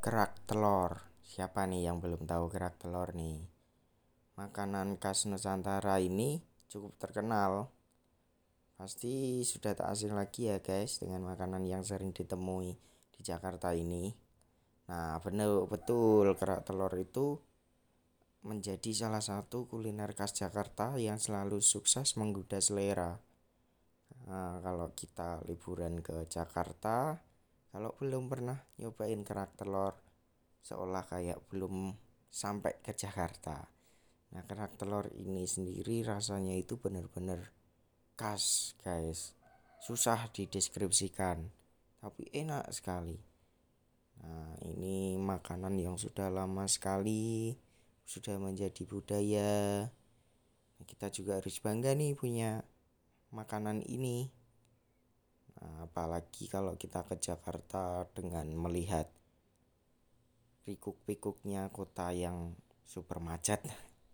kerak telur. Siapa nih yang belum tahu kerak telur nih? Makanan khas Nusantara ini cukup terkenal. Pasti sudah tak asing lagi ya guys dengan makanan yang sering ditemui di Jakarta ini. Nah, benar betul kerak telur itu menjadi salah satu kuliner khas Jakarta yang selalu sukses menggoda selera. Nah, kalau kita liburan ke Jakarta, kalau belum pernah nyobain kerak telur seolah kayak belum sampai ke Jakarta. Nah kerak telur ini sendiri rasanya itu benar-benar khas guys. Susah dideskripsikan tapi enak sekali. Nah ini makanan yang sudah lama sekali sudah menjadi budaya. Kita juga harus bangga nih punya makanan ini. Nah, apalagi kalau kita ke Jakarta dengan melihat pikuk-pikuknya kota yang super macet.